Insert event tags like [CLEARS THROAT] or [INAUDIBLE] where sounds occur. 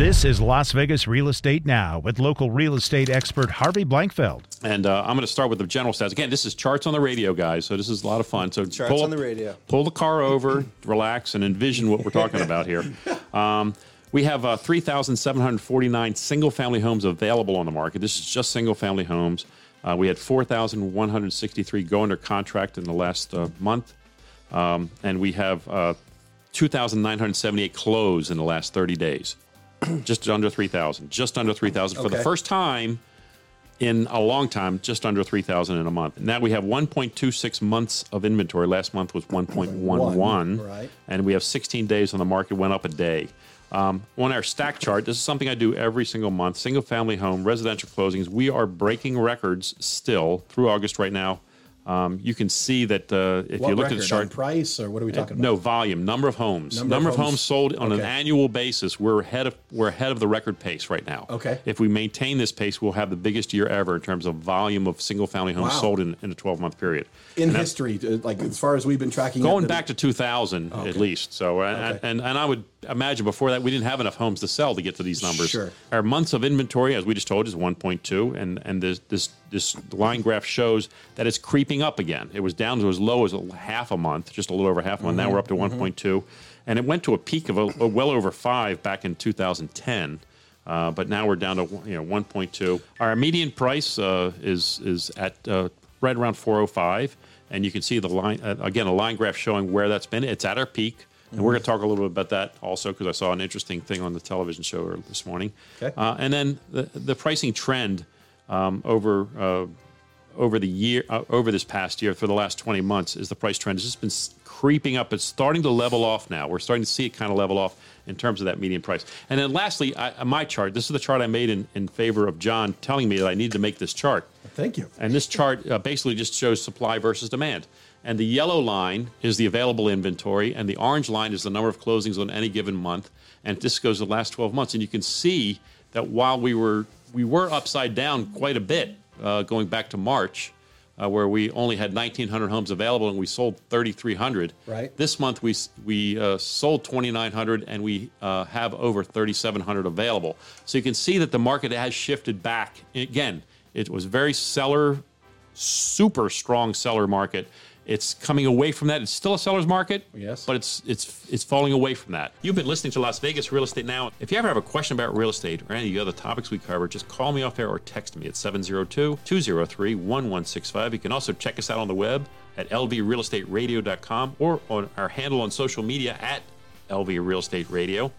This is Las Vegas Real Estate Now with local real estate expert Harvey Blankfeld. And uh, I'm going to start with the general stats. Again, this is charts on the radio, guys. So this is a lot of fun. So Charts pull, on the radio. Pull the car over, [LAUGHS] relax, and envision what we're talking about here. [LAUGHS] Um, we have uh, 3,749 single family homes available on the market. This is just single family homes. Uh, we had 4,163 go under contract in the last uh, month. Um, and we have uh, 2,978 close in the last 30 days. [CLEARS THROAT] just under 3,000. Just under 3,000 for the first time in a long time, just under 3,000 in a month. Now we have 1.26 months of inventory. Last month was 1.11. Right. And we have 16 days on the market, went up a day. Um, on our stack chart, this is something I do every single month single family home, residential closings. We are breaking records still through August right now. Um, you can see that uh, if What you look record at the chart, price or what are we talking about? no volume, number of homes, Number number, of homes. homes, sold on an annual basis. We're ahead of we're ahead of the record pace right now. Okay. If we maintain this pace, we'll have the biggest year ever in terms of volume of single family homes Wow. sold in, in a 12 month period. in And history, uh, like as far as we've been tracking, going back to 2000 Okay. at least. So, and, and and I would imagine before that we didn't have enough homes to sell to get to these numbers. Sure. Our months of inventory, as we just told, is 1.2, and and this this this line graph shows that it's creeping up again. It was down to as low as a half a month, just a little over half a month. Mm-hmm. Now we're up to 1.2, and it went to a peak of a, a well over five back in 2010. Uh, but now we're down to you know 1.2. Our median price uh, is is at uh, right around 405, and you can see the line uh, again a line graph showing where that's been. It's at our peak, and we're going to talk a little bit about that also because I saw an interesting thing on the television show this morning. Okay. Uh, and then the the pricing trend um, over. Uh, over the year, uh, over this past year, for the last 20 months, is the price trend has just been creeping up. It's starting to level off now. We're starting to see it kind of level off in terms of that median price. And then lastly, I, uh, my chart. This is the chart I made in, in favor of John telling me that I need to make this chart. Thank you. And this chart uh, basically just shows supply versus demand. And the yellow line is the available inventory, and the orange line is the number of closings on any given month. And this goes the last 12 months. And you can see that while we were we were upside down quite a bit uh, going back to March, uh, where we only had 1,900 homes available and we sold 3,300. Right. This month we we uh, sold 2,900 and we uh, have over 3,700 available. So you can see that the market has shifted back. Again, it was very seller, super strong seller market. It's coming away from that. It's still a seller's market, Yes. but it's it's it's falling away from that. You've been listening to Las Vegas Real Estate Now. If you ever have a question about real estate or any of the other topics we cover, just call me off air or text me at 702-203-1165. You can also check us out on the web at lvrealestateradio.com or on our handle on social media at LV Real Estate Radio.